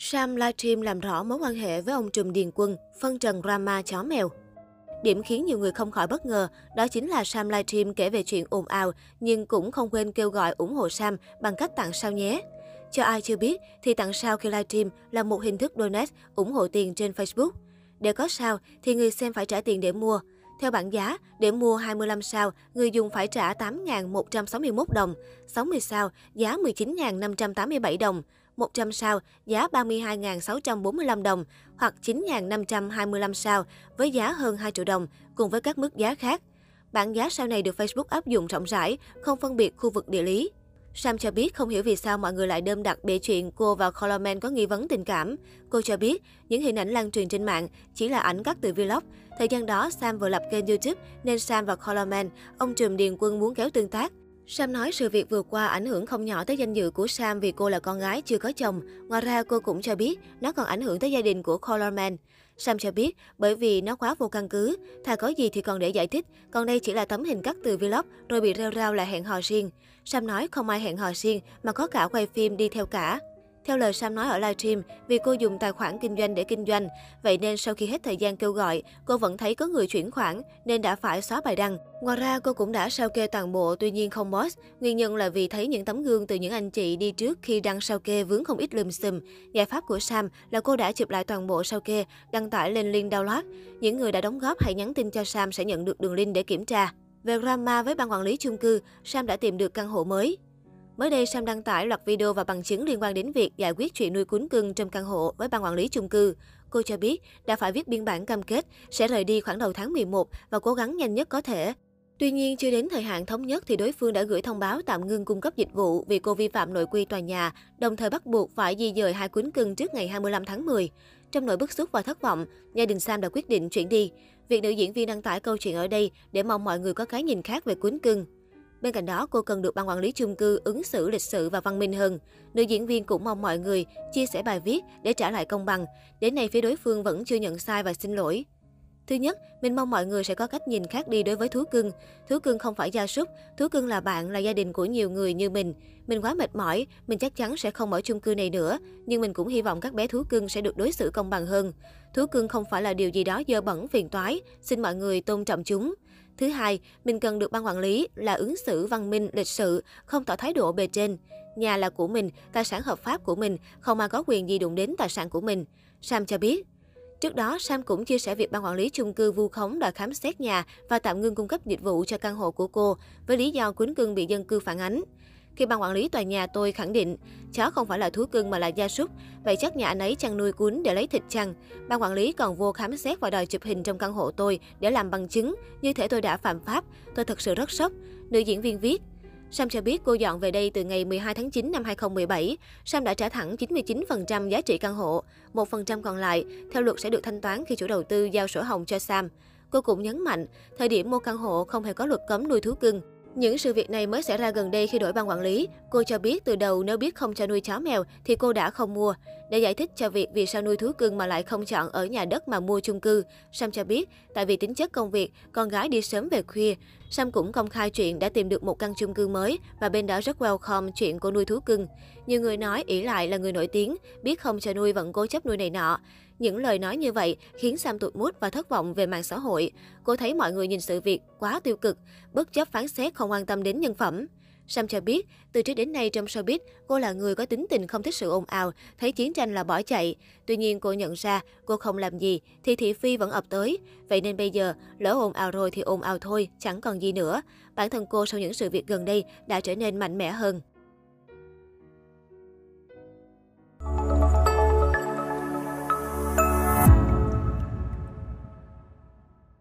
Sam livestream làm rõ mối quan hệ với ông trùm Điền Quân, phân trần drama chó mèo. Điểm khiến nhiều người không khỏi bất ngờ đó chính là Sam livestream kể về chuyện ồn ào nhưng cũng không quên kêu gọi ủng hộ Sam bằng cách tặng sao nhé. Cho ai chưa biết thì tặng sao khi livestream là một hình thức donate ủng hộ tiền trên Facebook. Để có sao thì người xem phải trả tiền để mua. Theo bảng giá, để mua 25 sao, người dùng phải trả 8.161 đồng, 60 sao, giá 19.587 đồng, 100 sao, giá 32.645 đồng, hoặc 9.525 sao, với giá hơn 2 triệu đồng, cùng với các mức giá khác. Bảng giá sao này được Facebook áp dụng rộng rãi, không phân biệt khu vực địa lý. Sam cho biết không hiểu vì sao mọi người lại đơm đặt bịa chuyện cô và Coleman có nghi vấn tình cảm. Cô cho biết những hình ảnh lan truyền trên mạng chỉ là ảnh cắt từ vlog. Thời gian đó, Sam vừa lập kênh YouTube nên Sam và Coleman, ông trùm Điền Quân muốn kéo tương tác. Sam nói sự việc vừa qua ảnh hưởng không nhỏ tới danh dự của Sam vì cô là con gái chưa có chồng. Ngoài ra, cô cũng cho biết nó còn ảnh hưởng tới gia đình của Colorman. Sam cho biết bởi vì nó quá vô căn cứ, thà có gì thì còn để giải thích, còn đây chỉ là tấm hình cắt từ vlog rồi bị rêu rao là hẹn hò riêng. Sam nói không ai hẹn hò riêng mà có cả quay phim đi theo cả. Theo lời Sam nói ở livestream, vì cô dùng tài khoản kinh doanh để kinh doanh, vậy nên sau khi hết thời gian kêu gọi, cô vẫn thấy có người chuyển khoản nên đã phải xóa bài đăng. Ngoài ra, cô cũng đã sao kê toàn bộ, tuy nhiên không post. Nguyên nhân là vì thấy những tấm gương từ những anh chị đi trước khi đăng sao kê vướng không ít lùm xùm. Giải pháp của Sam là cô đã chụp lại toàn bộ sao kê, đăng tải lên link download. Những người đã đóng góp hãy nhắn tin cho Sam sẽ nhận được đường link để kiểm tra. Về drama với ban quản lý chung cư, Sam đã tìm được căn hộ mới. Mới đây, Sam đăng tải loạt video và bằng chứng liên quan đến việc giải quyết chuyện nuôi cún cưng trong căn hộ với ban quản lý chung cư. Cô cho biết đã phải viết biên bản cam kết sẽ rời đi khoảng đầu tháng 11 và cố gắng nhanh nhất có thể. Tuy nhiên, chưa đến thời hạn thống nhất thì đối phương đã gửi thông báo tạm ngưng cung cấp dịch vụ vì cô vi phạm nội quy tòa nhà, đồng thời bắt buộc phải di dời hai cuốn cưng trước ngày 25 tháng 10. Trong nỗi bức xúc và thất vọng, gia đình Sam đã quyết định chuyển đi. Việc nữ diễn viên đăng tải câu chuyện ở đây để mong mọi người có cái nhìn khác về cuốn cưng. Bên cạnh đó, cô cần được ban quản lý chung cư ứng xử lịch sự và văn minh hơn. Nữ diễn viên cũng mong mọi người chia sẻ bài viết để trả lại công bằng. Đến nay, phía đối phương vẫn chưa nhận sai và xin lỗi. Thứ nhất, mình mong mọi người sẽ có cách nhìn khác đi đối với thú cưng. Thú cưng không phải gia súc, thú cưng là bạn, là gia đình của nhiều người như mình. Mình quá mệt mỏi, mình chắc chắn sẽ không ở chung cư này nữa, nhưng mình cũng hy vọng các bé thú cưng sẽ được đối xử công bằng hơn. Thú cưng không phải là điều gì đó dơ bẩn phiền toái, xin mọi người tôn trọng chúng. Thứ hai, mình cần được ban quản lý là ứng xử văn minh, lịch sự, không tỏ thái độ bề trên. Nhà là của mình, tài sản hợp pháp của mình, không ai có quyền gì đụng đến tài sản của mình. Sam cho biết, Trước đó, Sam cũng chia sẻ việc ban quản lý chung cư vu khống đã khám xét nhà và tạm ngưng cung cấp dịch vụ cho căn hộ của cô với lý do quýnh cưng bị dân cư phản ánh. Khi ban quản lý tòa nhà tôi khẳng định, chó không phải là thú cưng mà là gia súc, vậy chắc nhà anh ấy chăn nuôi cún để lấy thịt chăng? Ban quản lý còn vô khám xét và đòi chụp hình trong căn hộ tôi để làm bằng chứng, như thể tôi đã phạm pháp. Tôi thật sự rất sốc. Nữ diễn viên viết, Sam cho biết cô dọn về đây từ ngày 12 tháng 9 năm 2017. Sam đã trả thẳng 99% giá trị căn hộ. 1% còn lại, theo luật sẽ được thanh toán khi chủ đầu tư giao sổ hồng cho Sam. Cô cũng nhấn mạnh, thời điểm mua căn hộ không hề có luật cấm nuôi thú cưng. Những sự việc này mới xảy ra gần đây khi đổi ban quản lý. Cô cho biết từ đầu nếu biết không cho nuôi chó mèo thì cô đã không mua. Để giải thích cho việc vì sao nuôi thú cưng mà lại không chọn ở nhà đất mà mua chung cư, Sam cho biết tại vì tính chất công việc, con gái đi sớm về khuya. Sam cũng công khai chuyện đã tìm được một căn chung cư mới và bên đó rất welcome chuyện cô nuôi thú cưng. Nhiều người nói ỷ lại là người nổi tiếng, biết không cho nuôi vẫn cố chấp nuôi này nọ. Những lời nói như vậy khiến Sam tụt mút và thất vọng về mạng xã hội. Cô thấy mọi người nhìn sự việc quá tiêu cực, bất chấp phán xét không quan tâm đến nhân phẩm. Sam cho biết, từ trước đến nay trong showbiz, cô là người có tính tình không thích sự ồn ào, thấy chiến tranh là bỏ chạy. Tuy nhiên cô nhận ra cô không làm gì thì thị phi vẫn ập tới. Vậy nên bây giờ, lỡ ồn ào rồi thì ồn ào thôi, chẳng còn gì nữa. Bản thân cô sau những sự việc gần đây đã trở nên mạnh mẽ hơn.